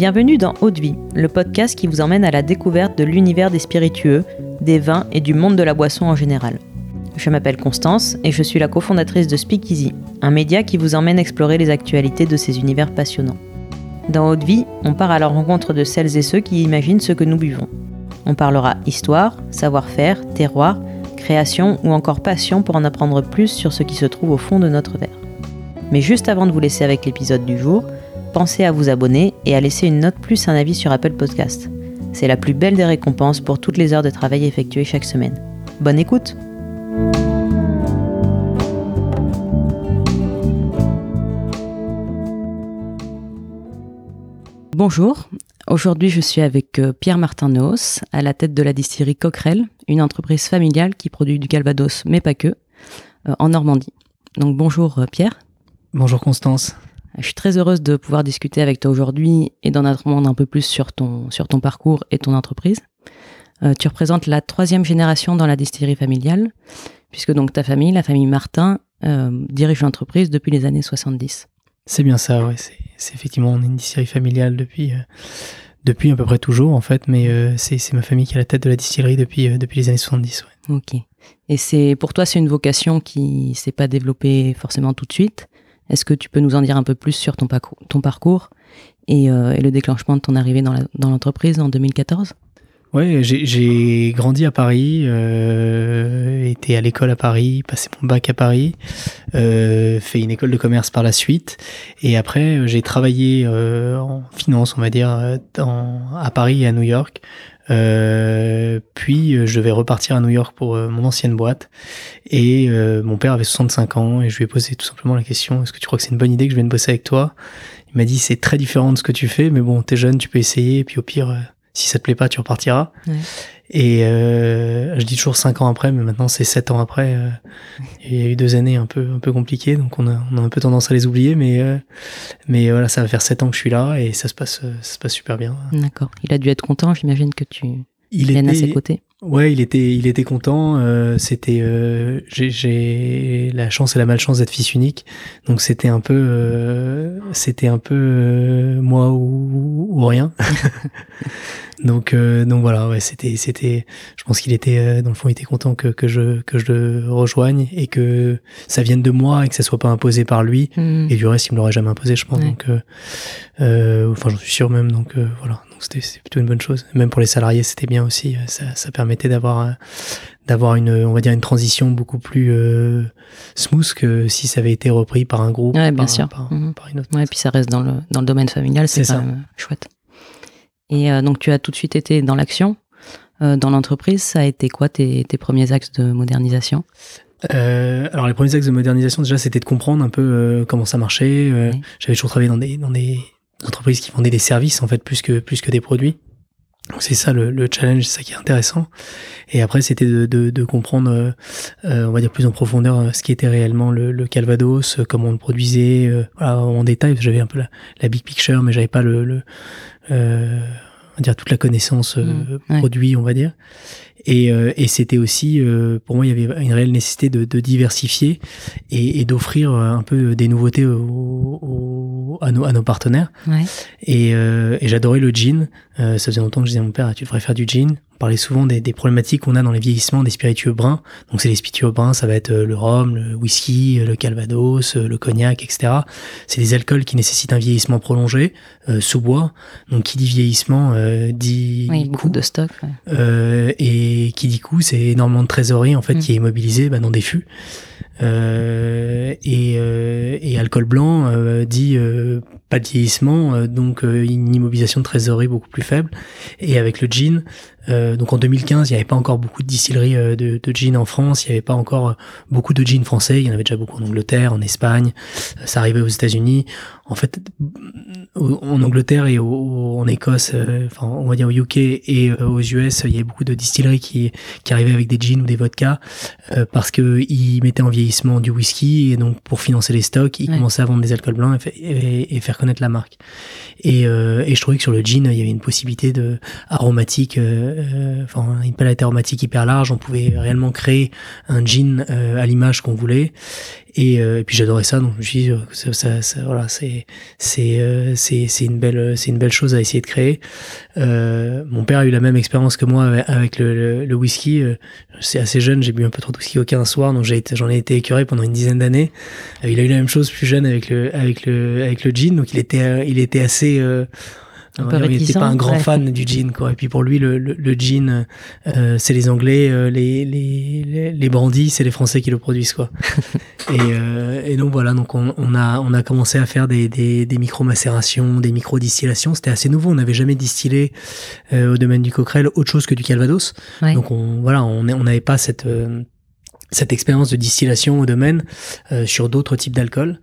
Bienvenue dans Haute Vie, le podcast qui vous emmène à la découverte de l'univers des spiritueux, des vins et du monde de la boisson en général. Je m'appelle Constance et je suis la cofondatrice de Speakeasy, un média qui vous emmène explorer les actualités de ces univers passionnants. Dans Haute Vie, on part à la rencontre de celles et ceux qui imaginent ce que nous buvons. On parlera histoire, savoir-faire, terroir, création ou encore passion pour en apprendre plus sur ce qui se trouve au fond de notre verre. Mais juste avant de vous laisser avec l'épisode du jour, pensez à vous abonner et à laisser une note plus un avis sur Apple Podcast. C'est la plus belle des récompenses pour toutes les heures de travail effectuées chaque semaine. Bonne écoute Bonjour, aujourd'hui je suis avec euh, Pierre-Martin Noos, à la tête de la distillerie Coquerel, une entreprise familiale qui produit du Calvados, mais pas que, euh, en Normandie. Donc bonjour euh, Pierre. Bonjour Constance. Je suis très heureuse de pouvoir discuter avec toi aujourd'hui et d'en apprendre un peu plus sur ton, sur ton parcours et ton entreprise. Euh, tu représentes la troisième génération dans la distillerie familiale, puisque donc ta famille, la famille Martin, euh, dirige l'entreprise depuis les années 70. C'est bien ça, ouais. C'est effectivement, on est une distillerie familiale depuis, euh, depuis à peu près toujours, en fait, mais c'est ma famille qui est à la tête de la distillerie depuis, depuis les années 70. Ouais. Ok. Et c'est pour toi, c'est une vocation qui s'est pas développée forcément tout de suite. Est-ce que tu peux nous en dire un peu plus sur ton, parcours, euh, et, le déclenchement de ton arrivée dans l'entreprise en 2014 Ouais, j'ai grandi à Paris, euh, été à l'école à Paris, passé mon bac à Paris, euh, fait une école de commerce par la suite, et après j'ai travaillé en finance, on va dire, à Paris et à New York. Euh, puis je vais repartir à New York pour euh, mon ancienne boîte. Et euh, mon père avait 65 ans et je lui ai posé tout simplement la question est-ce que tu crois que c'est une bonne idée que je vienne bosser avec toi? Il m'a dit c'est très différent de ce que tu fais, mais bon, t'es jeune, tu peux essayer. Et puis au pire, si ça te plaît pas, tu repartiras. Et euh, je dis toujours cinq ans après, mais maintenant c'est sept ans après. Euh, il y a eu deux années un peu un peu compliquées, donc on a, on a un peu tendance à les oublier, mais euh, mais voilà, ça va faire sept ans que je suis là et ça se passe ça se passe super bien. D'accord. Il a dû être content, j'imagine que tu il était, à ses côtés. Ouais, il était il était content. Euh, c'était j'ai la chance et la malchance d'être fils unique, donc c'était un peu c'était un peu moi ou, ou rien. Donc, euh, donc voilà, ouais, c'était, c'était, je pense qu'il était, euh, dans le fond, il était content que, que je, que je le rejoigne et que ça vienne de moi et que ça soit pas imposé par lui. Mmh. Et du reste, il me l'aurait jamais imposé, je pense. Ouais. Donc, euh, euh, enfin, j'en suis sûr même. Donc euh, voilà, c'était, plutôt une bonne chose. Même pour les salariés, c'était bien aussi. Ça, ça permettait d'avoir, d'avoir une, on va dire, une transition beaucoup plus smooth que si ça avait été repris par un groupe. Ouais, bien par, sûr. Par, mmh. par une autre. Ouais, et puis ça reste dans le, dans le domaine familial, c'est, c'est quand ça. même chouette. Et euh, donc, tu as tout de suite été dans l'action, euh, dans l'entreprise. Ça a été quoi tes, tes premiers axes de modernisation? Euh, alors les premiers axes de modernisation déjà c'était de comprendre un peu euh, comment ça marchait. Euh, oui. J'avais toujours travaillé dans des dans des entreprises qui vendaient des services en fait plus que plus que des produits. Donc c'est ça le, le challenge, c'est ça qui est intéressant. Et après c'était de, de, de comprendre, euh, on va dire plus en profondeur ce qui était réellement le, le Calvados, comment on le produisait, voilà, en détail. J'avais un peu la, la big picture, mais j'avais pas le, le euh, on va dire toute la connaissance euh, mmh, produit, on va dire. Et, euh, et c'était aussi, euh, pour moi, il y avait une réelle nécessité de, de diversifier et, et d'offrir un peu des nouveautés au, au, à, nos, à nos partenaires. Ouais. Et, euh, et j'adorais le gin. ça faisait longtemps que je disais à mon père, tu devrais faire du gin parlait souvent des, des problématiques qu'on a dans les vieillissements des spiritueux bruns. Donc c'est les spiritueux bruns, ça va être le rhum, le whisky, le calvados, le cognac, etc. C'est des alcools qui nécessitent un vieillissement prolongé, euh, sous bois. Donc qui dit vieillissement euh, dit oui, beaucoup de stock. Ouais. Euh, et qui dit coup, c'est énormément de trésorerie en fait mm. qui est immobilisé bah, dans des fûts. Euh, et, euh, et, alcool blanc euh, dit pas de vieillissement, donc une immobilisation de trésorerie beaucoup plus faible. Et avec le gin, donc en 2015, il n'y avait pas encore beaucoup de distilleries de, de, gin en France, il n'y avait pas encore beaucoup de gin français, il y en avait déjà beaucoup en Angleterre, en Espagne, ça arrivait aux États-Unis. En fait, en Angleterre et au, en Écosse, enfin on va dire au UK et aux US, il y avait beaucoup de distilleries qui, qui arrivaient avec des gins ou des vodkas parce que ils mettaient en vieillissement du whisky et donc pour financer les stocks, ils ouais. commençaient à vendre des alcools blancs et, et, et faire connaître la marque. Et, euh, et je trouvais que sur le gin, il y avait une possibilité de aromatique, euh, enfin une palette aromatique hyper large. On pouvait réellement créer un gin à l'image qu'on voulait. Et, et, puis j'adorais ça, donc je me suis dit, ça, ça, ça voilà, c'est c'est c'est c'est une belle c'est une belle chose à essayer de créer. mon père a eu la même expérience que moi avec, le, le, whisky. C'est assez jeune, j'ai bu un peu trop de whisky aucun soir, donc j'en ai, été écœuré pendant une dizaine d'années. il a eu la même chose plus jeune avec le avec le avec le gin, donc il était il était assez euh, il n'était pas un grand fan du gin quoi. Et puis pour lui le, le, le gin euh, c'est les anglais euh, les les les brandis c'est les français qui le produisent quoi. Et, euh, et donc voilà donc on, on, a on a commencé à faire des des, des micro macérations des micro distillations c'était assez nouveau. On n'avait jamais distillé euh, au domaine du coquerel autre chose que du calvados. Donc on voilà on on n'avait pas cette cette expérience de distillation au domaine euh, sur d'autres types d'alcool.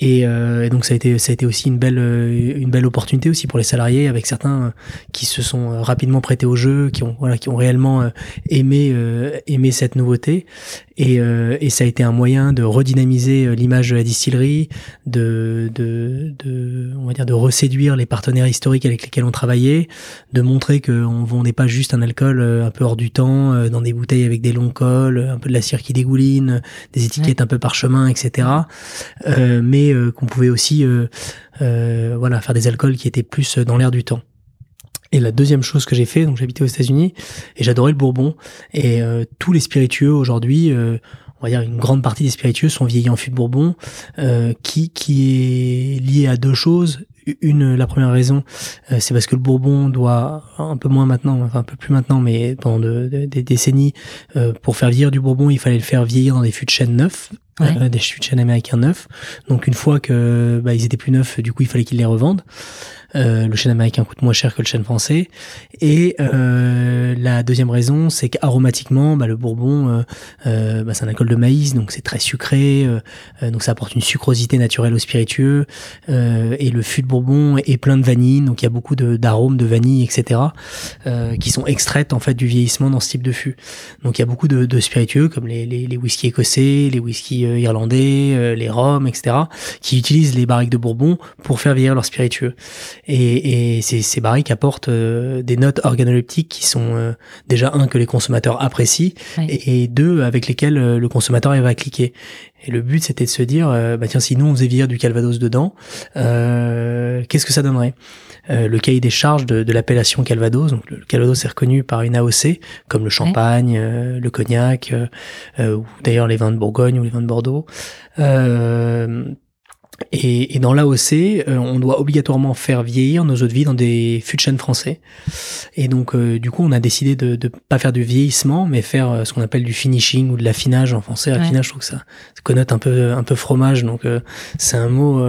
Et, euh, et, donc ça a été ça a été aussi une belle euh, une belle opportunité aussi pour les salariés avec certains euh, qui se sont rapidement prêtés au jeu qui ont voilà qui ont réellement aimé aimé cette nouveauté. Et, et ça a été un moyen de redynamiser l'image de la distillerie de, de de on va dire de reséduire les partenaires historiques avec lesquels on travaillait de montrer qu'on vendait pas juste un alcool un peu hors du temps dans des bouteilles avec des longs cols un peu de la cire qui dégouline des étiquettes un peu parchemin etc mais euh, qu'on pouvait aussi euh, euh, voilà faire des alcools qui étaient plus dans l'air du temps. Et la deuxième chose que j'ai fait, donc j'habitais aux États-Unis et j'adorais le Bourbon. Et tous les spiritueux aujourd'hui, on va dire une grande partie des spiritueux sont vieillis en fût de Bourbon, qui qui est lié à deux choses. Une, la première raison, c'est parce que le Bourbon doit un peu moins maintenant, enfin un peu plus maintenant, mais pendant des décennies, pour faire vieillir du Bourbon, il fallait le faire vieillir dans des fûts de chêne neufs, euh, des chutes américains neufs. Donc une fois que bah, ils étaient plus neufs, du coup il fallait qu'ils les revendent. Euh, le chêne américain coûte moins cher que le chêne français. Et euh, la deuxième raison, c'est qu'aromatiquement, bah, le bourbon, euh, euh bah, c'est un alcool de maïs, donc c'est très sucré, donc ça apporte une sucrosité naturelle au spiritueux. et le fût de bourbon est plein de vanille, donc il y a beaucoup d'arômes de, vanille, etc., qui sont extraites en fait du vieillissement dans ce type de fût. Donc il y a beaucoup de, de spiritueux comme les, les, les whiskies écossais, les whiskies irlandais, les rhums, etc., qui utilisent les barriques de bourbon pour faire vieillir leur spiritueux. Et, et ces, ces barriques apportent euh, des notes organoleptiques qui sont euh, déjà un que les consommateurs apprécient et, deux avec lesquels euh, le consommateur va cliquer. Et le but c'était de se dire bah tiens si nous on faisait vieillir du Calvados dedans, qu'est-ce que ça donnerait? Le cahier des charges de, de l'appellation Calvados, donc le Calvados est reconnu par une AOC comme le champagne, le cognac, ou d'ailleurs les vins de Bourgogne ou les vins de Bordeaux. Euh, et, et, dans l'AOC, euh, on doit obligatoirement faire vieillir nos eaux de vie dans des fûts de chêne français. Et donc, euh, du coup, on a décidé de ne pas faire du vieillissement, mais faire euh, ce qu'on appelle du finishing ou de l'affinage en français. Affinage, je trouve que ça, ça, connote un peu, un peu fromage, donc c'est un mot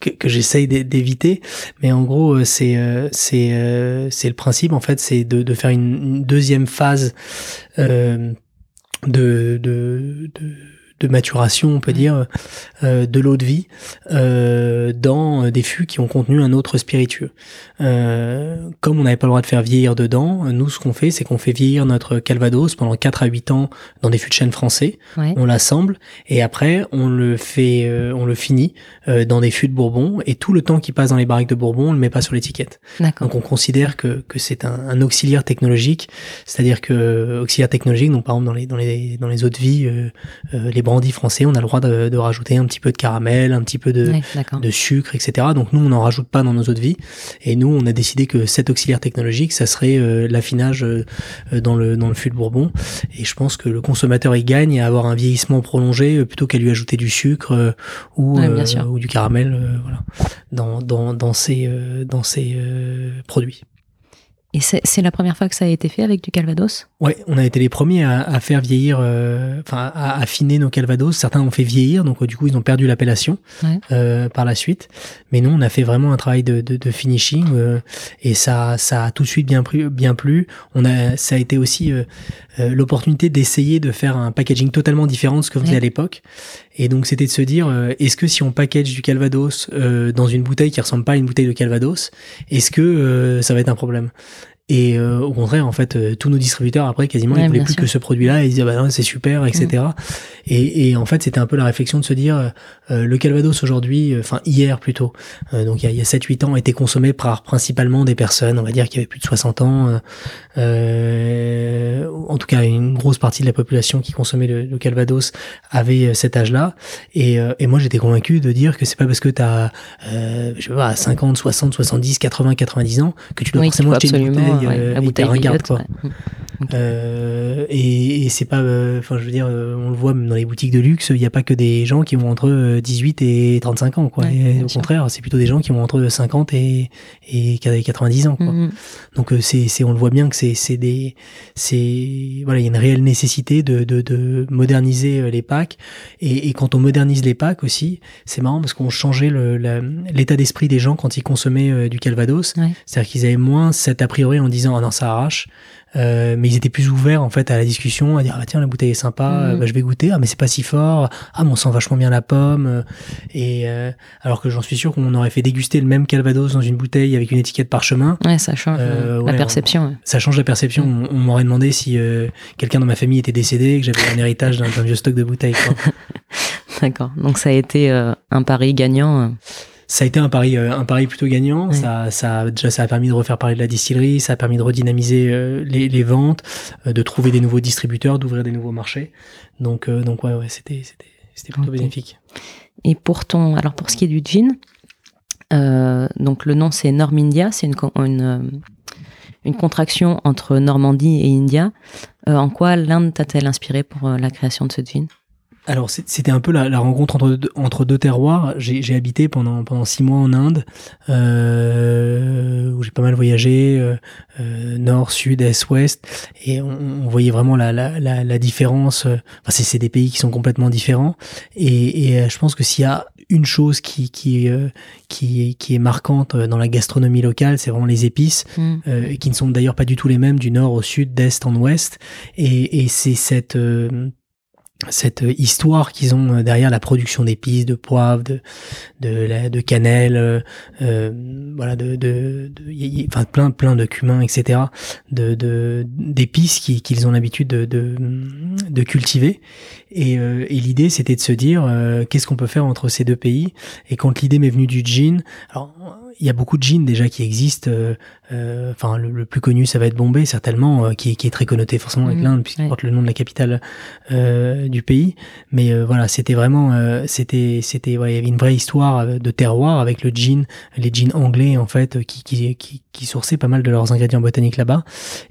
que, que j'essaye d'éviter. Mais en gros, c'est c'est c'est le principe, en fait, c'est de, de faire une, deuxième phase de, de, de de maturation, on peut dire, euh, de l'eau de vie euh, dans des fûts qui ont contenu un autre spiritueux. Euh, comme on n'avait pas le droit de faire vieillir dedans, nous ce qu'on fait, c'est qu'on fait vieillir notre Calvados pendant 4 à 8 ans dans des fûts de chêne français. On l'assemble et après on le fait, euh, on le finit euh, dans des fûts de Bourbon et tout le temps qui passe dans les barriques de Bourbon, on le met pas sur l'étiquette. Donc on considère que, que c'est un, un, auxiliaire technologique, c'est-à-dire que auxiliaire technologique, donc par exemple dans les dans les dans les eaux de vie, les brandis français, on a le droit de, de, rajouter un petit peu de caramel, un petit peu de, de sucre, etc. Donc nous, on n'en rajoute pas dans nos eaux de vie. Et nous, on a décidé que cet auxiliaire technologique, ça serait euh, l'affinage euh, dans le dans le fût de Bourbon. Et je pense que le consommateur y gagne à avoir un vieillissement prolongé euh, plutôt qu'à lui ajouter du sucre ou ou du caramel, voilà, dans dans dans ces dans ces produits. Et c'est la première fois que ça a été fait avec du Calvados? Ouais, on a été les premiers à, à faire vieillir, euh, enfin à affiner nos Calvados. Certains ont fait vieillir, donc du coup ils ont perdu l'appellation euh, par la suite. Mais nous, on a fait vraiment un travail de, de, de finishing euh, et ça, ça a tout de suite bien plu. Bien plu. On a, ça a été aussi euh, euh, l'opportunité d'essayer de faire un packaging totalement différent de ce que faisait à l'époque. Et donc c'était de se dire, est-ce que si on package du Calvados dans une bouteille qui ressemble pas à une bouteille de Calvados, est-ce que ça va être un problème? Et euh, au contraire, en fait, euh, tous nos distributeurs après quasiment ils voulaient plus que ce produit-là. Ils disaient bah non c'est super, etc. Mm. Et, et, en fait, c'était un peu la réflexion de se dire euh, le Calvados aujourd'hui, enfin hier plutôt, donc il y a, a 7-8 ans, était consommé par principalement des personnes, on va dire qui avaient plus de 60 ans. en tout cas, une grosse partie de la population qui consommait le, le Calvados avait cet âge-là. Et, et moi, j'étais convaincu de dire que c'est pas parce que tu as, je sais pas, 50, 60, 70, 80, 90 ans que tu dois forcément acheter une bouteille euh, la bouteille ringarde, quoi. Euh, et, et c'est pas, euh, enfin, je veux dire, on le voit même dans les boutiques de luxe, il n'y a pas que des gens qui vont entre 18 et 35 ans, quoi. et au contraire, c'est plutôt des gens qui vont entre 50 et, et 90 ans, quoi. Mm-hmm. Donc c'est, on le voit bien que c'est, c'est des, c'est, voilà, il y a une réelle nécessité de, de, de moderniser les packs. Et, et, quand on modernise les packs aussi, c'est marrant parce qu'on changeait l'état d'esprit des gens quand ils consommaient du Calvados. C'est-à-dire qu'ils avaient moins cet a priori en disant ah non ça arrache. Euh, mais ils étaient plus ouverts en fait à la discussion à dire ah tiens la bouteille est sympa mm. bah, je vais goûter. Ah mais c'est pas si fort. Ah mais on sent vachement bien la pomme. Et euh, alors que j'en suis sûr qu'on aurait fait déguster le même Calvados dans une bouteille avec une étiquette parchemin. Ouais ça change euh, la perception ça change la perception. Mm. on, m'aurait demandé si quelqu'un dans ma famille était décédé que j'avais un héritage d'un vieux stock de bouteilles d'accord. Donc ça a été un pari gagnant ça a été un pari, euh, un pari plutôt gagnant. Ça, ça, déjà, ça a permis de refaire parler de la distillerie, ça a permis de redynamiser euh, les, les, ventes, euh, de trouver des nouveaux distributeurs, d'ouvrir des nouveaux marchés. Donc, donc ouais, ouais, c'était, c'était, c'était plutôt bénéfique. Et pour ton, alors pour ce qui est du gin, donc le nom c'est Normindia, c'est une, une, une, contraction entre Normandie et India. en quoi l'Inde t'a-t-elle inspiré pour la création de ce gin? Alors c'était un peu la, rencontre entre deux, entre deux terroirs. J'ai habité pendant pendant six mois en Inde, euh, où j'ai pas mal voyagé, euh, euh, nord, sud, est, ouest, et on, voyait vraiment la, la, la, différence. Enfin, c'est des pays qui sont complètement différents, et, et je pense que s'il y a une chose qui qui qui, qui est marquante dans la gastronomie locale, c'est vraiment les épices, mm. qui ne sont d'ailleurs pas du tout les mêmes du nord au sud, d'est en ouest, et, et c'est cette cette histoire qu'ils ont euh, derrière la production d'épices, de poivre, de de, de cannelle, euh, euh, voilà, de, de, de, enfin plein plein de cumin, etc. De d'épices qu'ils ont l'habitude de, de, de cultiver. Et, et l'idée c'était de se dire qu'est-ce qu'on peut faire entre ces deux pays? Et quand l'idée m'est venue du gin, alors il y a beaucoup de jeans déjà qui existent. Euh, euh, enfin, le, plus connu, ça va être Bombay, certainement, euh, qui, qui, est très connoté forcément avec mmh, l'Inde, puisqu'il porte le nom de la capitale du pays. Mais voilà, c'était vraiment, c'était, c'était, ouais, il y avait une vraie histoire de terroir avec le jean, les jeans anglais en fait, qui, qui, qui, qui sourçaient pas mal de leurs ingrédients botaniques là-bas.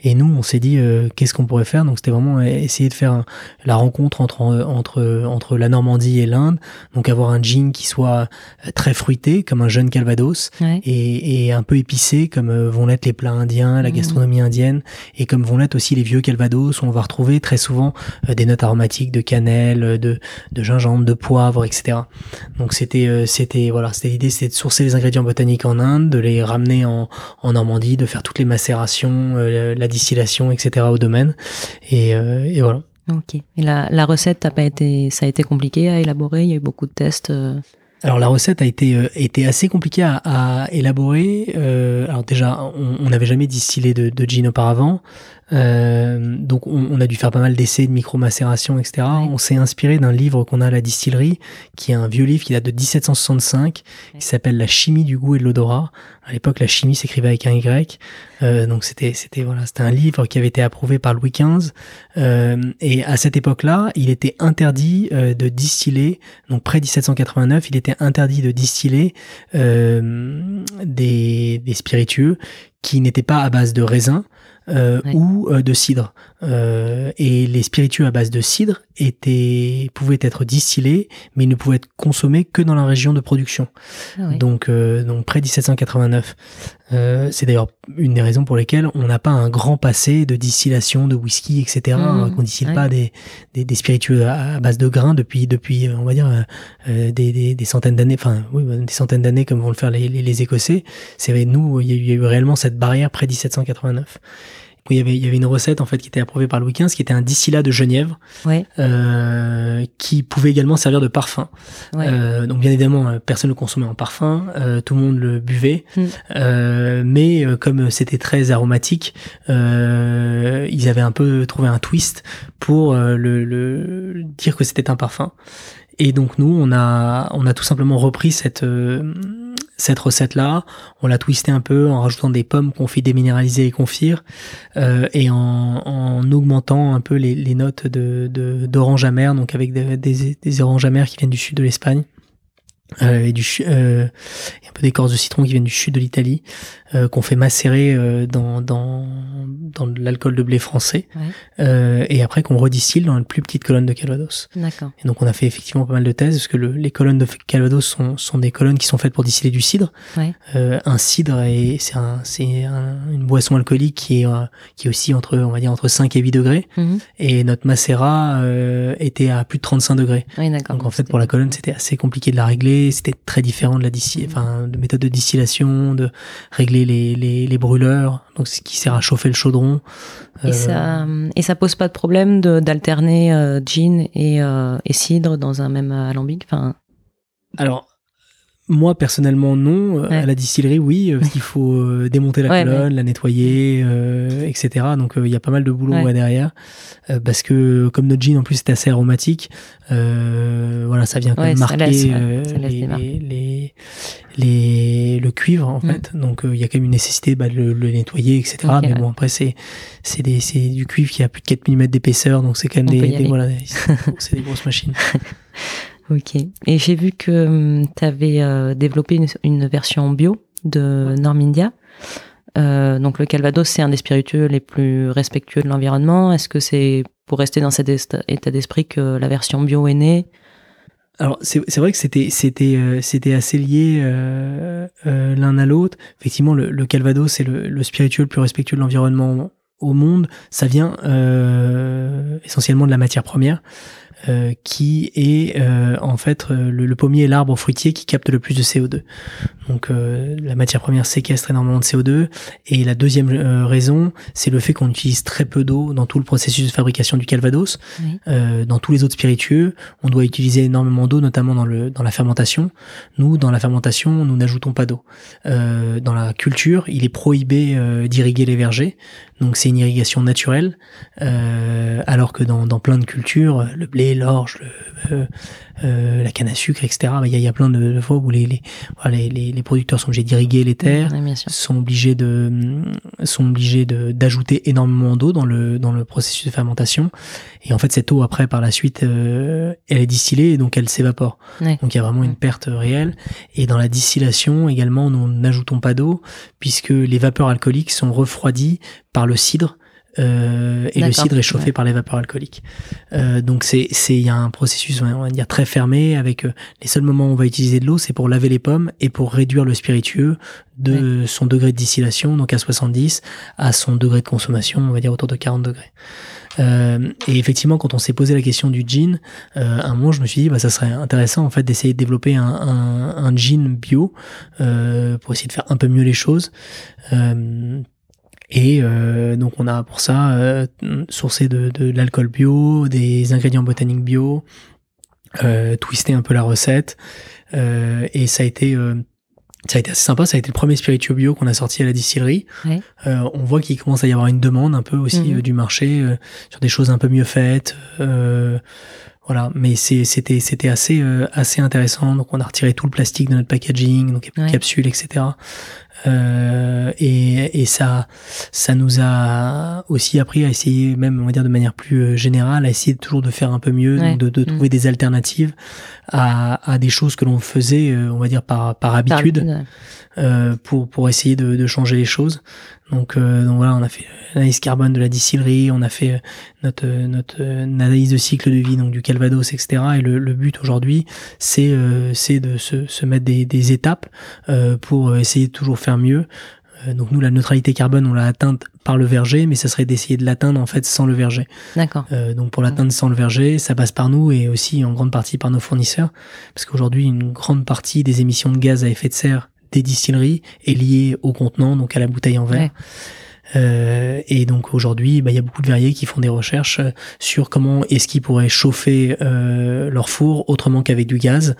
Et nous, on s'est dit, qu'est-ce qu'on pourrait faire? Donc, c'était vraiment essayer de faire la rencontre entre entre entre la Normandie et l'Inde. Donc, avoir un jean qui soit très fruité, comme un jeune Calvados et, et, un peu épicé comme euh, vont l'être les plats indiens, la mmh. gastronomie indienne et comme vont l'être aussi les vieux calvados où on va retrouver très souvent euh, des notes aromatiques de cannelle, de, de gingembre, de poivre, etc. Donc c'était euh, c'était voilà c'était l'idée c'était de sourcer les ingrédients botaniques en Inde, de les ramener en, en Normandie, de faire toutes les macérations, la distillation, etc. au domaine et, et voilà. Ok. Et la, recette a pas été, ça a été compliqué à élaborer? Il y a eu beaucoup de tests. Alors la recette a été, euh, assez compliquée à, à élaborer. Euh, alors déjà, on n'avait jamais distillé de, de gin auparavant. Euh, donc on, a dû faire pas mal d'essais de micro-macération, etc. On s'est inspiré d'un livre qu'on a à la distillerie, qui est un vieux livre qui date de 1765, qui s'appelle La chimie du goût et de l'odorat. À l'époque, la chimie s'écrivait avec un Y. Euh, donc c'était c'était voilà, c'était un livre qui avait été approuvé par Louis XV. Euh, et à cette époque-là, il était interdit euh, de distiller. Donc près 1789, il était interdit de distiller euh, des, des spiritueux qui n'étaient pas à base de raisin, euh, ou euh, de cidre. Euh, et les spiritueux à base de cidre étaient, pouvaient être distillés, mais ils ne pouvaient être consommés que dans la région de production. Ah donc, donc près 1789. c'est d'ailleurs une des raisons pour lesquelles on n'a pas un grand passé de distillation de whisky, etc. Mmh. qu'on distille pas des, des, des, spiritueux à, base de grains depuis, depuis on va dire, des, des, des, centaines d'années, enfin oui, des centaines d'années comme vont le faire les, les, les Écossais. C'est nous, il y, a eu, il y a eu réellement cette barrière près 1789. Il y avait, il y avait une recette en fait qui était approuvée par Louis XV, qui était un distillat de genièvre, Ouais. euh, qui pouvait également servir de parfum. Ouais. Euh, donc bien évidemment, euh, personne ne le consommait en parfum, euh, tout le monde le buvait, Mm. Euh, mais euh, comme c'était très aromatique, euh, ils avaient un peu trouvé un twist pour le, le- dire que c'était un parfum. Et donc nous, on a, on a tout simplement repris cette euh, cette recette-là, on l'a twisté un peu en rajoutant des pommes qu'on fait déminéraliser et confire, euh, et en, en augmentant un peu les, notes de de- d'orange amer, donc avec des, des, des oranges amères qui viennent du sud de l'Espagne. Euh, et du euh, et un peu d'écorce de citron qui viennent du sud de l'Italie euh, qu'on fait macérer euh, dans dans dans l'alcool de blé français Ouais. euh, et après qu'on redistille dans une plus petite colonne de Calvados. D'accord. Et donc on a fait effectivement pas mal de thèses parce que le- les colonnes de Calvados sont, sont des colonnes qui sont faites pour distiller du cidre. Ouais. Euh, un cidre et c'est un, c'est un- une boisson alcoolique qui est qui est aussi entre on va dire entre 5 et 8 degrés Mhm. et notre macérat euh, était à plus de 35 degrés. D'accord. Donc en fait pour la colonne c'était assez compliqué de la régler, c'était très différent de la dissi- enfin de méthode de distillation, de régler les, les, les brûleurs, donc ce qui sert à chauffer le chaudron. Et Euh, ça, et ça pose pas de problème d'alterner euh, gin et, euh, et cidre dans un même alambic. Enfin, Alors, moi personnellement non. Euh, Ouais. À la distillerie, oui, euh, parce qu'il faut euh, démonter la Ouais, colonne, la nettoyer, euh, etc. Donc euh, il y a pas mal de boulot derrière, Euh, parce que comme notre gin en plus c'est assez aromatique, euh, voilà, ça vient quand même marquer laisse, les, les, le cuivre en Mm. fait. Donc euh, il y a quand même une nécessité bah, de le, le nettoyer, etc. Mais bon après c'est c'est des c'est du cuivre qui a plus de 4 mm d'épaisseur, donc c'est quand même On des, des- voilà, c'est des grosses machines. ok. Et j'ai vu que tu avais développé une, version bio de Normindia. Euh, donc le Calvados, c'est un des spiritueux les plus respectueux de l'environnement. Est-ce que c'est pour rester dans cet état d'esprit que la version bio est née? Alors c'est vrai que c'était c'était euh, c'était assez lié euh, euh, l'un à l'autre. Effectivement, le, Calvados c'est le, le spiritueux le plus respectueux de l'environnement au monde. Ça vient euh, essentiellement de la matière première. Euh, qui est euh, en fait euh, le, le pommier est l'arbre fruitier qui capte le plus de CO2. Donc euh, la matière première séquestre énormément de CO2 et la deuxième euh, raison, c'est le fait qu'on utilise très peu d'eau dans tout le processus de fabrication du Calvados. Oui. Euh, dans tous les autres spiritueux, on doit utiliser énormément d'eau, notamment dans le dans la fermentation. Nous, dans la fermentation, nous n'ajoutons pas d'eau. Euh, dans la culture, il est prohibé euh, d'irriguer les vergers, donc c'est une irrigation naturelle. Euh, alors que dans, dans plein de cultures, le blé, l'orge, le, euh, la canne à sucre, etc. bah, Il y, a, il y a plein de, fois où les les, voilà, les, les, producteurs sont obligés d'irriguer les terres Oui, sont obligés de sont obligés de d'ajouter énormément d'eau dans le dans le processus de fermentation. Et en fait cette eau après par la suite euh, elle est distillée et donc elle s'évapore. Donc il y a vraiment une perte réelle. Et dans la distillation également nous n'ajoutons pas d'eau puisque les vapeurs alcooliques sont refroidies par le cidre euh, et le cidre est chauffé ouais. par les vapeurs alcooliques. Euh, donc c'est c'est il y a un processus on va dire très fermé avec euh, les seuls moments où on va utiliser de l'eau c'est pour laver les pommes et pour réduire le spiritueux de son degré de distillation donc à 70 à son degré de consommation on va dire autour de 40 degrés. Euh, et effectivement, quand on s'est posé la question du gin, euh, à un moment, je me suis dit, bah, ça serait intéressant en fait d'essayer de développer un, un, un gin bio euh, pour essayer de faire un peu mieux les choses. Euh, et euh, donc on a pour ça euh, sourcé de, de l'alcool bio, des ingrédients botaniques bio, euh, twisté un peu la recette, euh, et ça a été euh, ça a été assez sympa. Ça a été le premier spiritueux bio qu'on a sorti à la distillerie. Ouais. Euh, on voit qu'il commence à y avoir une demande un peu aussi Mhm. euh, du marché euh, sur des choses un peu mieux faites. euh, voilà, mais c'est- c'était c'était assez euh, assez intéressant. Donc on a retiré tout le plastique de notre packaging, donc Ouais. capsules, etc. Euh, et, et ça, ça nous a aussi appris à essayer, même on va dire de manière plus euh, générale, à essayer toujours de faire un peu mieux, Ouais. donc de, de Mm. trouver des alternatives à, à des choses que l'on faisait, euh, on va dire par, par Par- habitude, ouais. euh, pour pour essayer de, de changer les choses. Donc, euh, donc voilà, on a fait l'analyse carbone de la distillerie, on a fait notre notre analyse de cycle de vie donc du Calvados, etc. Et le, le but aujourd'hui, c'est euh, c'est de se, se mettre des, des étapes euh, pour essayer de toujours faire mieux. Euh, donc nous, la neutralité carbone, on l'a atteinte par le verger, mais ça serait d'essayer de l'atteindre en fait sans le verger. D'accord. Euh, donc pour l'atteindre sans le verger, ça passe par nous et aussi en grande partie par nos fournisseurs, parce qu'aujourd'hui une grande partie des émissions de gaz à effet de serre des distilleries est liée au contenant, donc à la bouteille en verre. Ouais. Euh, et donc aujourd'hui, bah, il y a beaucoup de verriers qui font des recherches sur comment est-ce qu'ils pourraient chauffer leur four autrement qu'avec du gaz.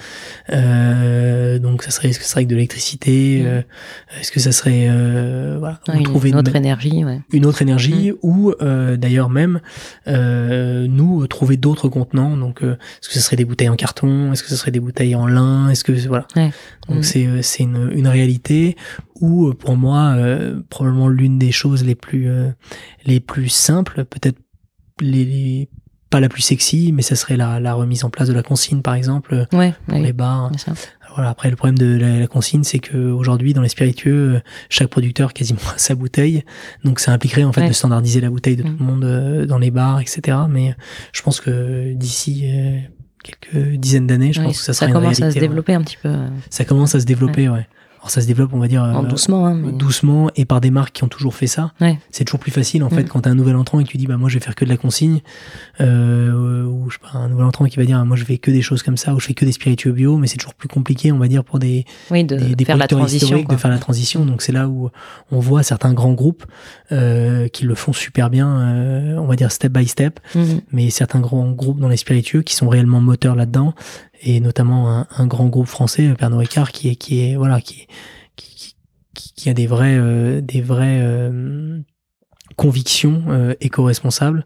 donc ça serait, est-ce que ça serait avec de l'électricité mmh. Est-ce que ça serait voilà, trouver une, autre énergie Une autre énergie mmh. ou d'ailleurs même nous trouver d'autres contenants. Donc est-ce que ce serait des bouteilles en carton Est-ce que ce serait des bouteilles en lin Est-ce que voilà Donc c'est c'est une, une réalité où euh, pour moi euh, probablement l'une des choses les plus euh, les plus simples, peut-être les, pas la plus sexy, mais ça serait la, la remise en place de la consigne par exemple ouais, pour les bars. Voilà, après le problème de la, consigne, c'est que aujourd'hui dans les spiritueux, chaque producteur quasiment a sa bouteille, donc ça impliquerait en fait de standardiser la bouteille de tout mm. le monde dans les bars, etc. Mais je pense que d'ici quelques dizaines d'années, je pense que ça, ça commence à se développer un petit peu. Ça commence à se développer, ouais. Alors ça se développe, on va dire, euh, doucement, hein, doucement, et par des marques qui ont toujours fait ça. C'est toujours plus facile en fait mm. quand t'as un nouvel entrant et que tu dis bah moi je vais faire que de la consigne, euh, ou je sais pas un nouvel entrant qui va dire moi je fais que des choses comme ça, ou je fais que des spiritueux bio, mais c'est toujours plus compliqué, on va dire pour des oui, de des, faire la transition, de faire la transition. Donc c'est là où on voit certains grands groupes euh, qui le font super bien, euh, on va dire step by step, mm. mais certains grands groupes dans les spiritueux qui sont réellement moteurs là-dedans et notamment un, un, grand groupe français, Pernod Ricard, qui est qui est voilà qui qui, qui, a des vrais euh, des vrais euh, conviction euh, éco-responsable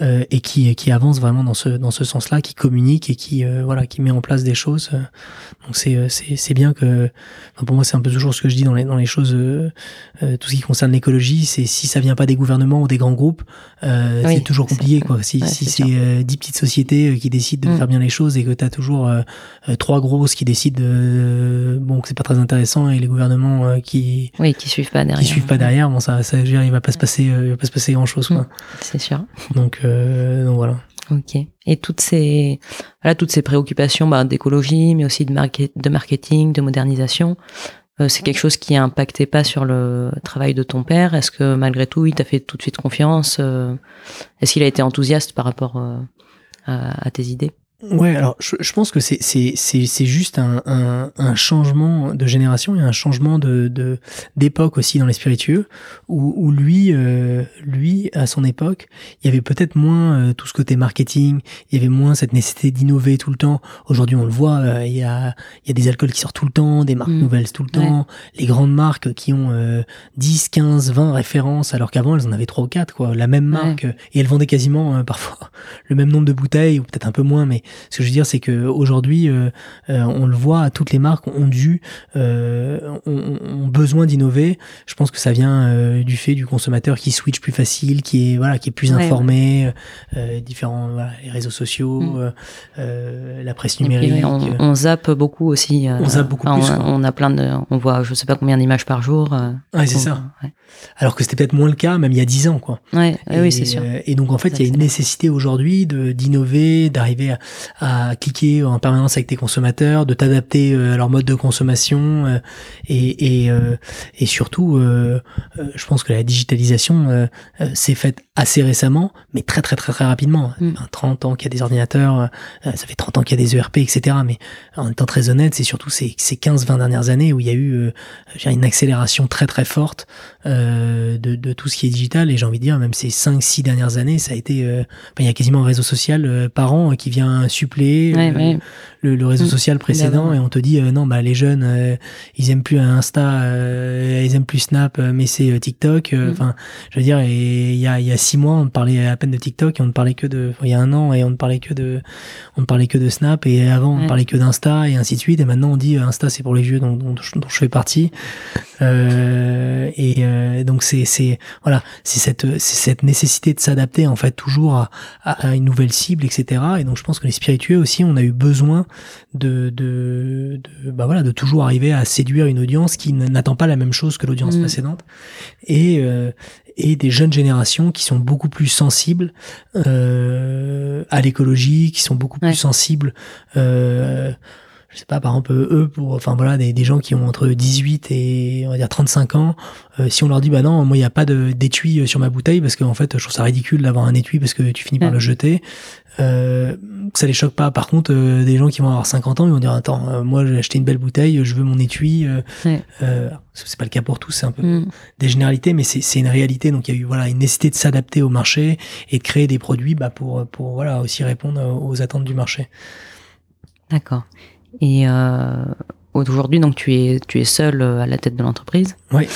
euh, et qui qui avance vraiment dans ce dans ce sens-là, qui communique et qui euh, voilà qui met en place des choses. Donc c'est c'est c'est bien que pour moi c'est un peu toujours ce que je dis dans les dans les choses tout ce qui concerne l'écologie, c'est si ça vient pas des gouvernements ou des grands groupes, c'est toujours compliqué quoi. Si si c'est dix petites sociétés qui décident de mm. faire bien les choses et que tu as toujours trois grosses qui décident de, bon que c'est pas très intéressant et les gouvernements qui oui qui suivent pas derrière qui suivent pas derrière bon ça ça il va pas se passer il va pas se passer grand chose quoi. Mm, c'est sûr. Donc, euh, donc voilà. Ok. Et toutes ces voilà toutes ces préoccupations bah, d'écologie, mais aussi de, de marketing, de modernisation, euh, c'est quelque chose qui impactait pas sur le travail de ton père. Est-ce que malgré tout, il t'a fait tout de suite confiance euh, Est-ce qu'il a été enthousiaste par rapport à, à tes idées? Ouais, alors je, je pense que c'est c'est c'est c'est juste un, un, un changement de génération et un changement de de d'époque aussi dans les spiritueux où où lui euh, lui à son époque il y avait peut-être moins euh, tout ce côté marketing, il y avait moins cette nécessité d'innover tout le temps. Aujourd'hui on le voit, euh, il y a il y a des alcools qui sortent tout le temps, des marques mm. nouvelles tout le temps, les grandes marques qui ont 10, 15, 20 références alors qu'avant elles en avaient trois ou quatre quoi, la même marque et elles vendaient quasiment parfois le même nombre de bouteilles ou peut-être un peu moins mais ce que je veux dire, c'est que aujourd'hui, euh, euh, on le voit, toutes les marques ont dû, euh, ont, besoin d'innover. Je pense que ça vient du fait du consommateur qui switch plus facile, qui est voilà, qui est plus informé, différents les réseaux sociaux, mm. la presse numérique. on, zappe beaucoup aussi. on zappe beaucoup plus. On, a plein de, on voit, je sais pas combien d'images par jour. ouais, c'est ça. Alors que c'était peut-être moins le cas, même il y a dix ans, quoi. Ouais, oui, c'est sûr. Et donc en fait, il y a une nécessité aujourd'hui de d'innover, d'arriver à, à cliquer en permanence avec tes consommateurs, de t'adapter euh, à leur mode de consommation euh, et, et, euh, et surtout, je pense que la digitalisation s'est faite assez récemment, mais très très très très rapidement. 30 mm. ans qu'il y a des ordinateurs, ça fait 30 ans qu'il y a des ERP, etc. Mais en étant très honnête, c'est surtout ces, ces 15-20 dernières années où il y a eu une accélération très très forte de, de, tout ce qui est digital. Et j'ai envie de dire, même ces 5-6 dernières années, ça a été... il y a quasiment un réseau social par an qui vient suppléer le, réseau mm. social précédent et on te dit euh, non bah les jeunes euh, ils aiment plus Insta euh, ils aiment plus Snap mais c'est TikTok mm. enfin je veux dire il y a il y a six mois on parlait à peine de TikTok et on ne parlait que de il y a un an et on ne parlait que de on ne parlait que de Snap et avant on ne parlait que d'Insta et ainsi de suite et maintenant on dit Insta c'est pour les vieux dont, dont, je fais partie et donc c'est c'est voilà c'est cette c'est cette nécessité de s'adapter en fait toujours à, à, une nouvelle cible etc et donc je pense que les spiritueux aussi on a eu besoin de, de, de, bah voilà, de toujours arriver à séduire une audience qui n'attend pas la même chose que l'audience mm. précédente et, euh, et des jeunes générations qui sont beaucoup plus sensibles euh, à l'écologie, qui sont beaucoup plus sensibles euh, je sais pas, par exemple, eux, pour, enfin voilà, des, des gens qui ont entre 18 et on va dire 35 ans, euh, si on leur dit bah non, moi il n'y a pas d'étui sur ma bouteille parce qu'en fait je trouve ça ridicule d'avoir un étui parce que tu finis par le jeter, euh, ça les choque pas. Par contre, euh, des gens qui vont avoir 50 ans, ils vont dire attends, euh, moi j'ai acheté une belle bouteille, je veux mon étui. c'est pas le cas pour tous, c'est un peu mm. des généralités, mais c'est une réalité. Donc il y a eu voilà une nécessité de s'adapter au marché et de créer des produits bah, pour pour voilà aussi répondre aux attentes du marché. D'accord. Et aujourd'hui, donc tu es tu es seul à la tête de l'entreprise. Oui.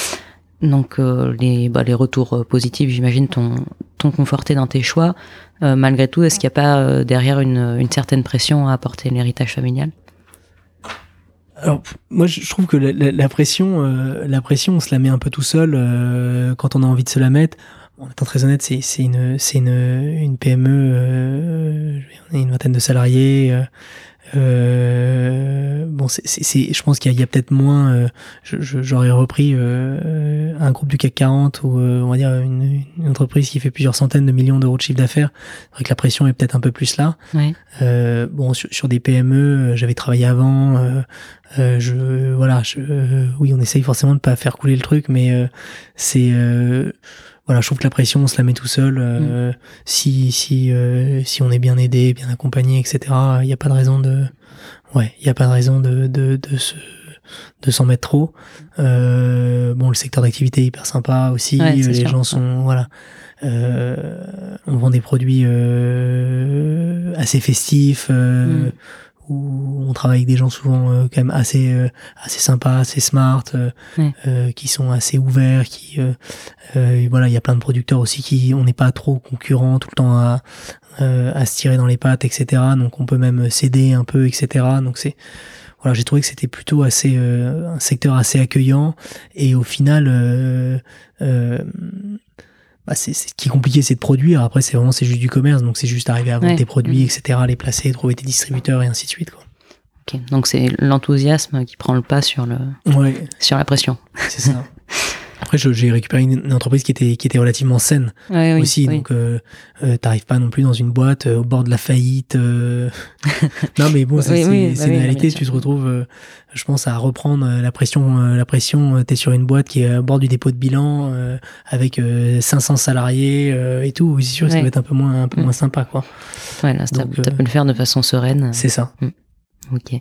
Donc les bah, les retours positifs, j'imagine, t'ont conforté dans tes choix. Euh, malgré tout, est-ce qu'il n'y a pas euh, derrière une, certaine pression à apporter l'héritage familial? Alors, moi, je trouve que la, pression, euh, la pression, on se la met un peu tout seul quand on a envie de se la mettre. En étant très honnête, c'est une, une, une PME, une vingtaine de salariés. Euh, bon, c'est, je pense qu'il y a, peut-être moins. Euh, j'aurais repris euh, un groupe du CAC 40 ou on va dire une, entreprise qui fait plusieurs centaines de millions d'euros de chiffre d'affaires. C'est vrai que la pression est peut-être un peu plus là. bon, sur, des PME, j'avais travaillé avant. je, voilà, je, oui, on essaye forcément de pas faire couler le truc, mais c'est voilà, je trouve que la pression, on se la met tout seul. Euh, mm. Si si euh, si on est bien aidé, bien accompagné, etc. Il n'y a pas de raison de, ouais, il y a pas de raison de de de se de s'en mettre trop. Euh, bon, le secteur d'activité est hyper sympa aussi. les gens sont voilà. on vend des produits assez festifs. Mm où on travaille avec des gens souvent euh, quand même assez euh, assez sympas, assez smart, euh, qui sont assez ouverts, qui voilà, il y a plein de producteurs aussi qui on n'est pas trop concurrents tout le temps à à se tirer dans les pattes, etc. Donc on peut même céder un peu, etc. Donc c'est voilà, j'ai trouvé que c'était plutôt assez un secteur assez accueillant et au final bah c'est, ce qui est compliqué, c'est de produire. Après, c'est vraiment c'est juste du commerce, donc c'est juste arriver à vendre tes produits, mm. etc., les placer, trouver tes distributeurs et ainsi de suite. Quoi. Ok, donc c'est l'enthousiasme qui prend le pas sur le sur la pression. C'est ça. Après, j'ai récupéré une, entreprise qui était, qui était relativement saine aussi. Donc, euh, euh, t'arrives pas non plus dans une boîte euh, au bord de la faillite. Euh. non, mais bon, c'est une réalité. Tu te retrouves, je pense, à reprendre la pression. la pression, t'es sur une boîte qui est au bord du dépôt de bilan avec 500 salariés et tout. C'est sûr que ça va être un peu moins, un peu mm. moins sympa, quoi. Ouais, là, ça, peut le faire de façon sereine. C'est ça. Mm. Ok.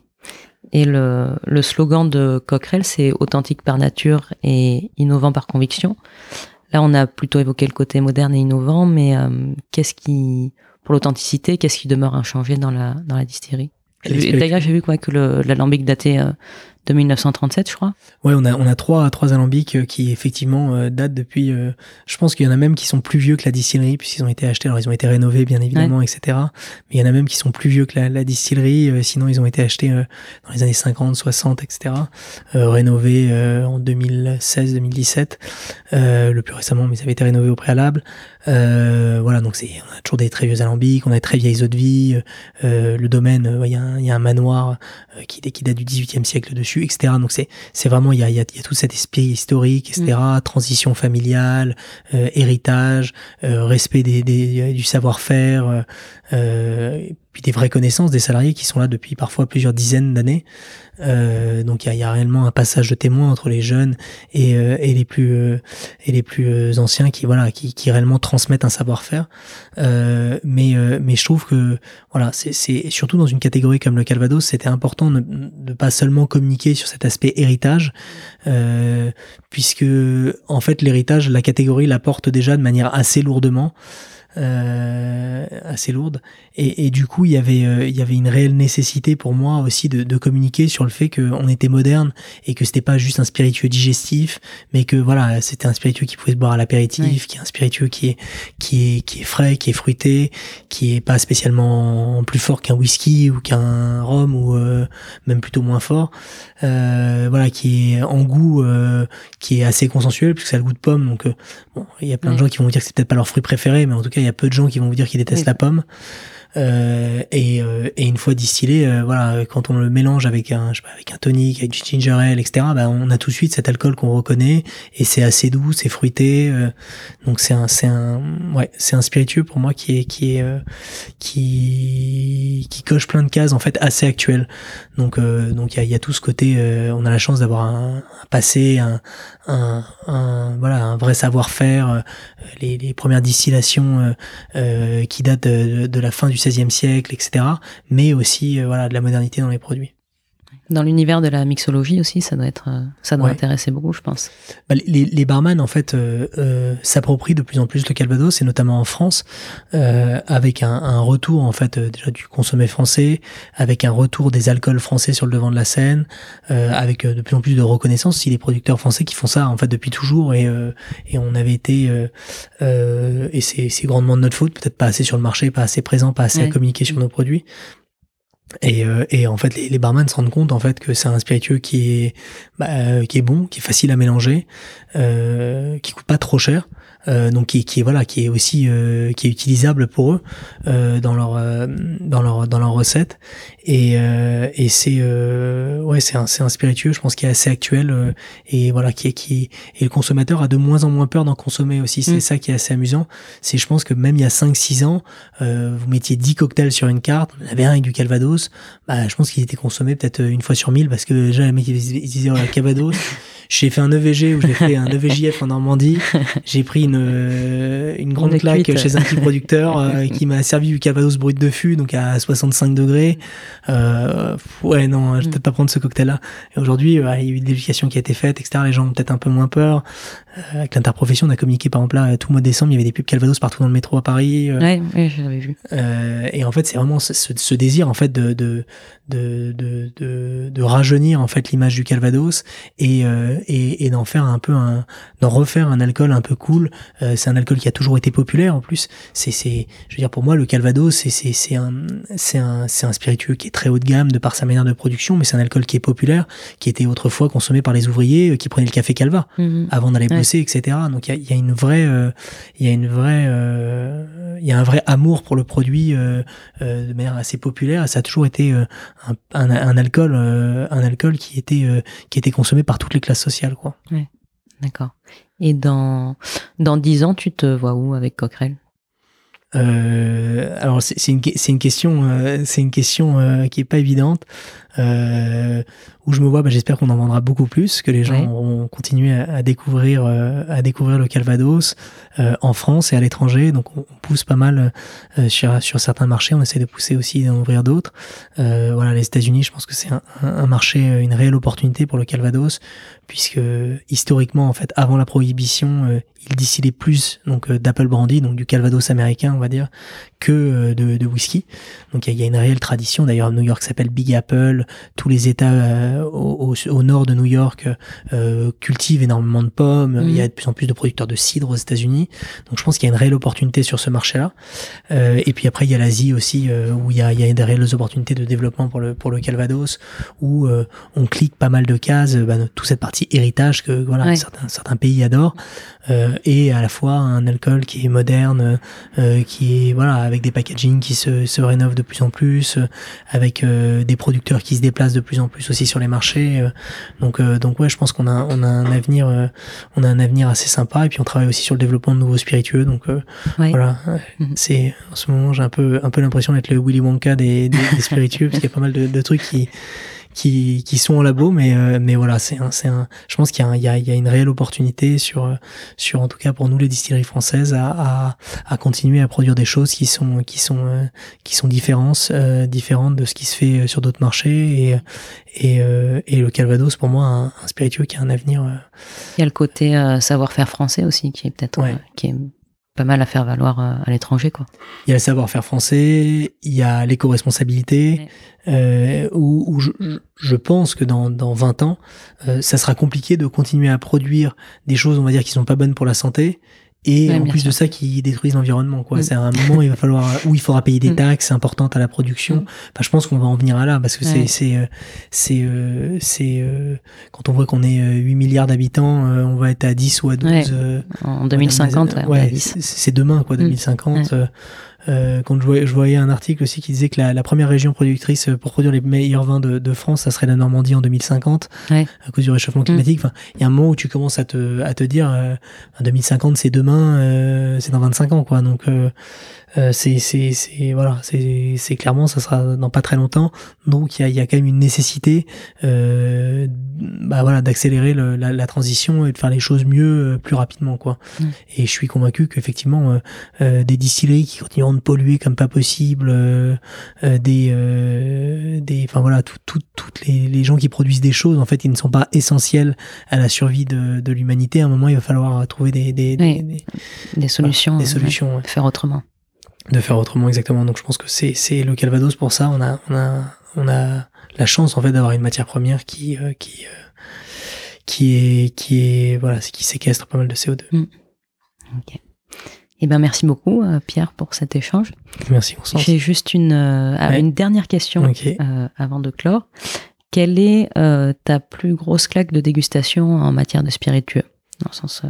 Et le, le slogan de Coquerel, c'est authentique par nature et innovant par conviction. Là, on a plutôt évoqué le côté moderne et innovant, mais euh, qu'est-ce qui, pour l'authenticité, qu'est-ce qui demeure inchangé dans la, dans la distillerie? D'ailleurs, j'ai vu quoi, que l'alambic datait euh, de 1937, je crois. Ouais, on a on a trois trois alambics euh, qui effectivement euh, datent depuis. Euh, je pense qu'il y en a même qui sont plus vieux que la distillerie puisqu'ils ont été achetés. Alors ils ont été rénovés bien évidemment, etc. Mais il y en a même qui sont plus vieux que la, la distillerie. sinon ils ont été achetés dans les années 50, 60, etc. rénovés en 2016, 2017. le plus récemment, mais ça avait été rénové au préalable. voilà, donc c'est on a toujours des très vieux alambics, on a des très vieilles eaux de vie. le domaine, il y, a un, y a un manoir qui, qui date du 18e siècle dessus etc. Donc c'est c'est vraiment il y a, y, a, y a tout cet esprit historique, etc. Mm. Transition familiale, euh, héritage, euh, respect des, des du savoir-faire, euh, puis des vraies connaissances des salariés qui sont là depuis parfois plusieurs dizaines d'années. Euh, donc il y a, y réellement un passage de témoin entre les jeunes et, les plus euh, et les plus euh, anciens qui voilà qui, réellement transmettent un savoir-faire. mais mais je trouve que voilà c'est surtout dans une catégorie comme le Calvados c'était important de, de pas seulement communiquer sur cet aspect héritage puisque en fait l'héritage la catégorie l'apporte déjà de manière assez lourdement assez lourde. Et, et, du coup, il y avait, euh, il y avait une réelle nécessité pour moi aussi de, de communiquer sur le fait qu'on était moderne et que c'était pas juste un spiritueux digestif, mais que voilà, c'était un spiritueux qui pouvait se boire à l'apéritif, qui est un spiritueux qui est, qui est, qui est frais, qui est fruité, qui est pas spécialement plus fort qu'un whisky ou qu'un rhum ou euh, même plutôt moins fort. Euh, voilà, qui est en goût, qui est assez consensuel puisque ça a le goût de pomme. Donc, bon, il y a plein de gens qui vont vous dire que c'est peut-être pas leur fruit préféré, mais en tout cas, il y a peu de gens qui vont vous dire qu'ils détestent la pomme. Et, et, une fois distillé, voilà, quand on le mélange avec un, je sais pas, avec un tonic, avec du ginger ale, etc., bah, on a tout de suite cet alcool qu'on reconnaît et c'est assez doux, c'est fruité. donc c'est un, c'est un, ouais, c'est un spiritueux pour moi qui est, qui est, qui, qui coche plein de cases en fait assez actuel. Donc, donc il y a, tout ce côté. on a la chance d'avoir un, un passé, un, un, un, voilà, un vrai savoir-faire, euh, les, les, premières distillations euh, euh, qui datent de, de, la fin du XVIe siècle, etc. Mais aussi voilà, de la modernité dans les produits. Dans l'univers de la mixologie aussi, ça doit être, euh, ça doit intéresser beaucoup, je pense. Bah, les, les barman en fait euh, euh, s'approprient de plus en plus le Calvados, et notamment en France, euh, avec un, un, retour en fait euh, déjà du consommé français, avec un retour des alcools français sur le devant de la scène, avec de plus en plus de reconnaissance si les producteurs français qui font ça en fait depuis toujours, et, et on avait été et c'est grandement de notre faute, peut-être pas assez sur le marché, pas assez présent, pas assez à communiquer sur nos produits. Et, euh, et, en fait, les, les, barman se rendent compte en fait que c'est un spiritueux qui est bah, euh, qui est bon, qui est facile à mélanger, euh, qui coûte pas trop cher, euh, donc qui, qui est voilà, qui est aussi euh, qui est utilisable pour eux euh, dans leur dans leur dans leur recette. Et, et c'est ouais, c'est un c'est un spiritueux, je pense, qui est assez actuel et voilà, qui est qui et le consommateur a de moins en moins peur d'en consommer aussi. C'est mm. ça qui est assez amusant. C'est je pense que même il y a 5-6 ans, vous mettiez 10 cocktails sur une carte, on avait un avec du Calvados, bah je pense qu'il était consommé peut-être une fois sur mille parce que déjà les mecs ils disaient oh, Calvados j'ai fait un EVG ou j'ai fait un EVJF en Normandie. J'ai pris une, euh, une grande claque chez un petit producteur euh, qui m'a servi du Calvados brut de fût, donc à 65 degrés. Euh, ouais, non, je vais mm. peut-être pas prendre ce cocktail-là. Et aujourd'hui, il y a eu une l'éducation qui a été faite, etc. Les gens ont peut-être un peu moins peur. Euh, avec l'interprofession, on a communiqué par exemple là, tout le mois de décembre, il y avait des pubs Calvados partout dans le métro à Paris. ouais, ouais j'avais vu. et en fait, c'est vraiment ce, ce, désir en fait de de de de, de, de rajeunir en fait l'image du Calvados et et, et d'en faire un peu un, d'en refaire un alcool un peu cool. Euh, c'est un alcool qui a toujours été populaire en plus. C'est, c'est, je veux dire pour moi le Calvados, c'est, c'est, c'est un, c'est un, c'est un spiritueux qui est très haut de gamme de par sa manière de production, mais c'est un alcool qui est populaire, qui était autrefois consommé par les ouvriers euh, qui prenaient le café Calva mhm. avant d'aller bosser, etc. Donc il y a, y a, une vraie, euh, il y a une vraie, il y a un vrai amour pour le produit de manière assez populaire. ça a toujours été un, un, un alcool, un alcool qui était, qui était consommé par toutes les classes sociales, quoi. Ouais, d'accord. Et dans dans dix ans, tu te vois où avec Coquerel? Euh, alors c'est une, une question, euh, c'est une question euh, qui est pas évidente. Euh, où je me vois, bah, j'espère qu'on en vendra beaucoup plus, que les gens vont continuer à, découvrir, euh, à découvrir le Calvados euh, en France et à l'étranger. Donc on, pousse pas mal sur, sur certains marchés, on essaie de pousser aussi d'en ouvrir d'autres. voilà, les États-Unis, je pense que c'est un, un, marché, une réelle opportunité pour le Calvados, puisque historiquement, en fait, avant la prohibition, il distillait plus donc d'apple brandy, donc du Calvados américain, on va dire, que de, de whisky. Donc il y, y, a une réelle tradition. D'ailleurs, New York s'appelle Big Apple tous les États euh, au, au, nord de New York euh, cultivent énormément de pommes. Il y a mhm. de plus en plus de producteurs de cidre aux États-Unis. Donc je pense qu'il y a une réelle opportunité sur ce marché-là. Euh, et puis après, il y a l'Asie aussi, où il y, a, il y a des réelles opportunités de développement pour le, pour le Calvados, où on clique pas mal de cases, bah, toute cette partie héritage que voilà certains, certains pays adorent, et à la fois un alcool qui est moderne, qui est voilà avec des packaging qui se, se rénovent de plus en plus, avec des producteurs qui se déplacent de plus en plus aussi sur les marchés. Euh, donc, euh, donc ouais, je pense qu'on a, on a un avenir, euh, on a un avenir assez sympa. Et puis on travaille aussi sur le développement de nouveaux spiritueux. Donc voilà, mhm. c'est en ce moment j'ai un peu, un peu l'impression d'être le Willy Wonka des, des, des spiritueux parce qu'il y a pas mal de, de trucs qui qui, qui sont en labo, mais, euh, mais voilà, c'est un, c'est un, je pense qu'il y a, il y, a, il y a une réelle opportunité sur, sur, en tout cas pour nous les distilleries françaises, à, à, à continuer à produire des choses qui sont, qui sont, euh, qui sont différentes, euh, différentes de ce qui se fait sur d'autres marchés. Et, et, et le Calvados, pour moi, un, un, spiritueux qui a un avenir. Il y a le côté savoir-faire français aussi, qui est peut-être, qui est pas mal à faire valoir euh, à l'étranger quoi. Il y a le savoir-faire français, il y a l'éco-responsabilité, euh, où, où je, je, pense que dans, dans 20 ans, euh, ça sera compliqué de continuer à produire des choses, on va dire, qui sont pas bonnes pour la santé et Ouais, en plus de ça qui détruisent l'environnement quoi Mm. c'est un moment il va falloir où il faudra payer des Mm. taxes importantes à la production Mm. enfin, je pense qu'on va en venir à là parce que c'est Ouais. c'est euh, c'est euh, c'est euh, quand on voit qu'on est euh, 8 milliards d'habitants on va être à 10 ou à 12 Ouais. En 2050, ouais, c'est demain quoi Mm. 2050 euh, euh, quand je voyais, je voyais un article aussi qui disait que la, la première région productrice pour produire les meilleurs vins de, de France, ça serait la Normandie en 2050, Ouais. à cause du réchauffement climatique. Enfin, il y a un moment où tu commences à te, à te dire, euh, 2050 c'est demain, euh, c'est dans 25 ans, quoi. Donc euh, c'est, c'est, c'est, voilà, c'est, c'est clairement, ça sera dans pas très longtemps. Donc il y a, il y a quand même une nécessité, euh, bah voilà, d'accélérer la, la transition et de faire les choses mieux, euh, plus rapidement, quoi. Mm. Et je suis convaincu qu'effectivement, euh, euh, des distilleries qui continueront de polluer comme pas possible, euh, euh, des, euh, des, enfin voilà, tout, tout- toutes les, les gens qui produisent des choses, en fait, ils ne sont pas essentiels à la survie de, de l'humanité. À un moment, il va falloir trouver des, des, des- Oui. des- Des solutions. des ouais. solutions, ouais. Faire autrement. De faire autrement exactement. Donc, je pense que c'est, c'est le Calvados pour ça. On a, on a, on a la chance en fait d'avoir une matière première qui, euh, qui, euh, qui est, qui est, voilà, qui séquestre pas mal de CO2. Ok. Eh ben, merci beaucoup, euh, Pierre, pour cet échange. Merci, Constance. J'ai juste une, ah, Ouais. une dernière question avant de clore. Quelle est ta plus grosse claque de dégustation en matière de spiritueux? Dans le sens,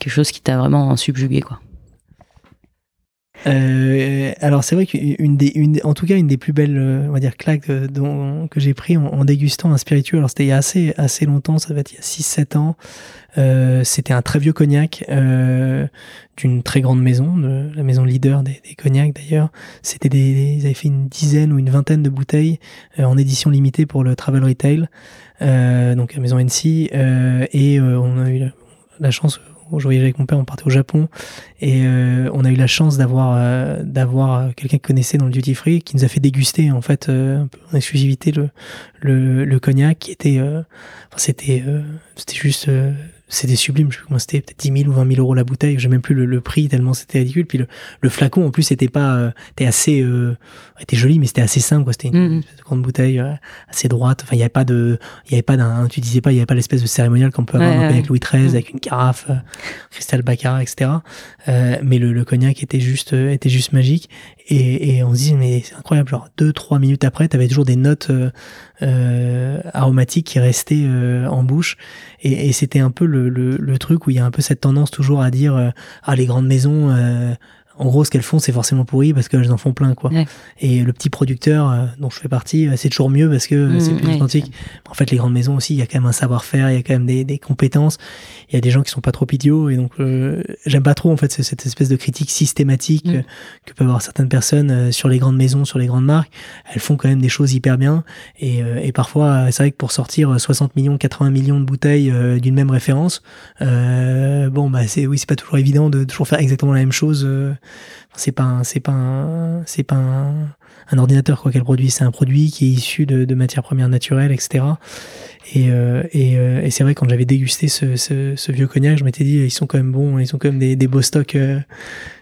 quelque chose qui t'a vraiment subjugué, quoi. Euh, alors c'est vrai qu'une des, une, en tout cas une des plus belles, euh, on va dire claques euh, dont, que j'ai pris en, en dégustant un spiritueux. Alors c'était il y a assez assez longtemps, ça devait être il y a 6-7 ans. Euh, c'était un très vieux cognac euh, d'une très grande maison, de, la maison leader des, des cognacs d'ailleurs. C'était des, ils avaient fait une dizaine ou une vingtaine de bouteilles euh, en édition limitée pour le travel retail, donc la maison NC. et on a eu la chance. Je voyageais avec mon père, on partait au Japon. Et euh, on a eu la chance d'avoir euh, d'avoir quelqu'un qui connaissait dans le duty free qui nous a fait déguster en fait euh, en exclusivité le le, cognac qui était c'était c'était juste c'était sublime, je sais plus comment c'était, peut-être 10 000 ou 20 000 euros la bouteille, j'ai même plus le, le prix tellement c'était ridicule. Puis le, le flacon en plus était pas, euh, était assez, euh, était joli mais c'était assez simple quoi. C'était une Mhm. de grande bouteille euh, assez droite. Enfin il y avait pas de, il y avait pas d'un, tu disais pas, il y avait pas l'espèce de cérémonial qu'on peut avoir Ouais, ouais. cognac Louis XIII Mhm. avec une carafe, euh, cristal baccarat, etc. Euh, mais le, le cognac était juste, était juste magique. Et, et on se dit mais c'est incroyable, genre deux trois minutes après, t'avais toujours des notes aromatiques qui restaient euh, en bouche. Et, et c'était un peu le, le, truc où il y a un peu cette tendance toujours à dire euh, ah les grandes maisons. En gros, ce qu'elles font, c'est forcément pourri parce qu'elles en font plein, quoi. Ouais. Et le petit producteur euh, dont je fais partie, euh, c'est toujours mieux parce que euh, Mmh, c'est plus ouais, authentique. En fait, les grandes maisons aussi, il y a quand même un savoir-faire, il y a quand même des, des compétences. Il y a des gens qui sont pas trop idiots et donc euh, j'aime pas trop en fait ce- cette espèce de critique systématique Mm. euh, que peuvent avoir certaines personnes sur les grandes maisons, sur les grandes marques. Elles font quand même des choses hyper bien et, et parfois c'est vrai que pour sortir euh, 60 millions, 80 millions de bouteilles d'une même référence, bon bah c'est oui c'est pas toujours évident de toujours faire exactement la même chose. euh, c'est pas un- c'est pas c'est pas un, un ordinateur quoi qu'elle produit. C'est un produit qui est issu de, de matières premières naturelles etc et, euh, et, euh, et c'est vrai quand j'avais dégusté ce, ce, ce vieux cognac je m'étais dit ils sont quand même bons ils ont quand même des, des beaux stocks euh,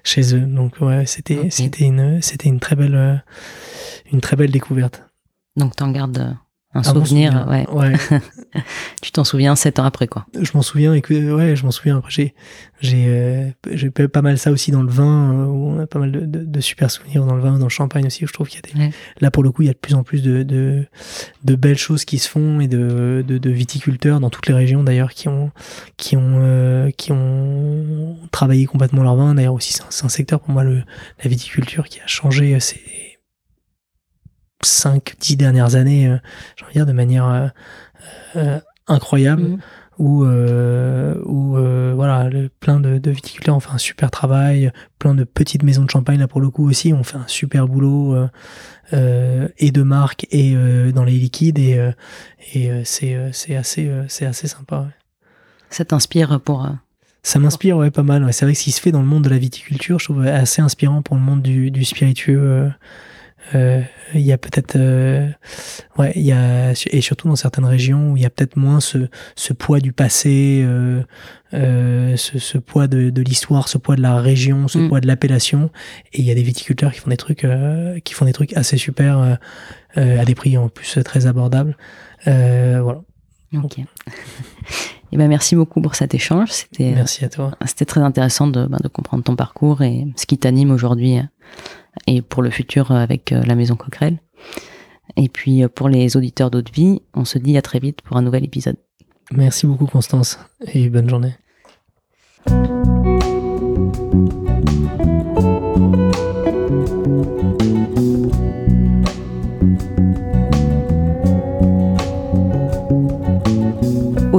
chez eux. Donc ouais c'était c'était une c'était une très belle euh, une très belle découverte. Donc, t'en gardes euh, un ah, souvenir, ouais. tu t'en souviens sept ans après, quoi. Je m'en souviens, et que, ouais, je m'en souviens. J'ai, j'ai, euh, j'ai pas mal ça aussi dans le vin, euh, où on a pas mal de, de, super souvenirs dans le vin, dans le champagne aussi. Je trouve qu'il y a des, là pour le coup, il y a de plus en plus de, de, belles choses qui se font et de, de, viticulteurs dans toutes les régions d'ailleurs qui ont, qui ont, euh, qui ont travaillé complètement leur vin. D'ailleurs aussi, c'est un, un, secteur pour moi le, la viticulture qui a changé. C'est 5-10 dernières années, euh, j'ai envie de dire, de manière euh, euh, incroyable. Mmh où, voilà, plein de, viticulteurs ont fait un super travail, plein de petites maisons de champagne, là pour le coup aussi, ont fait un super boulot, et de marques, et dans les liquides, et, et c'est, c'est, assez, c'est assez sympa. Ça t'inspire pour... Ça m'inspire, ouais, pas mal. C'est vrai que ce qui se fait dans le monde de la viticulture, je trouve assez inspirant pour le monde du spiritueux euh, Il y a peut-être, euh, ouais, il y a et surtout dans certaines régions où il y a peut-être moins ce, ce poids du passé, euh, euh, ce, ce poids de, de l'histoire, ce poids de la région, ce Mm. poids de l'appellation. Et il y a des viticulteurs qui font des trucs, euh, qui font des trucs assez super euh, à des prix en plus très abordables. Euh, voilà. Ok. Et ben merci beaucoup pour cet échange. C'était Merci à toi. c'était très intéressant de, ben, de comprendre ton parcours et ce qui t'anime aujourd'hui et pour le futur avec la maison Coquerel. Et puis pour les auditeurs d'Haute Vie, on se dit à très vite pour un nouvel épisode. Merci beaucoup Constance et bonne journée.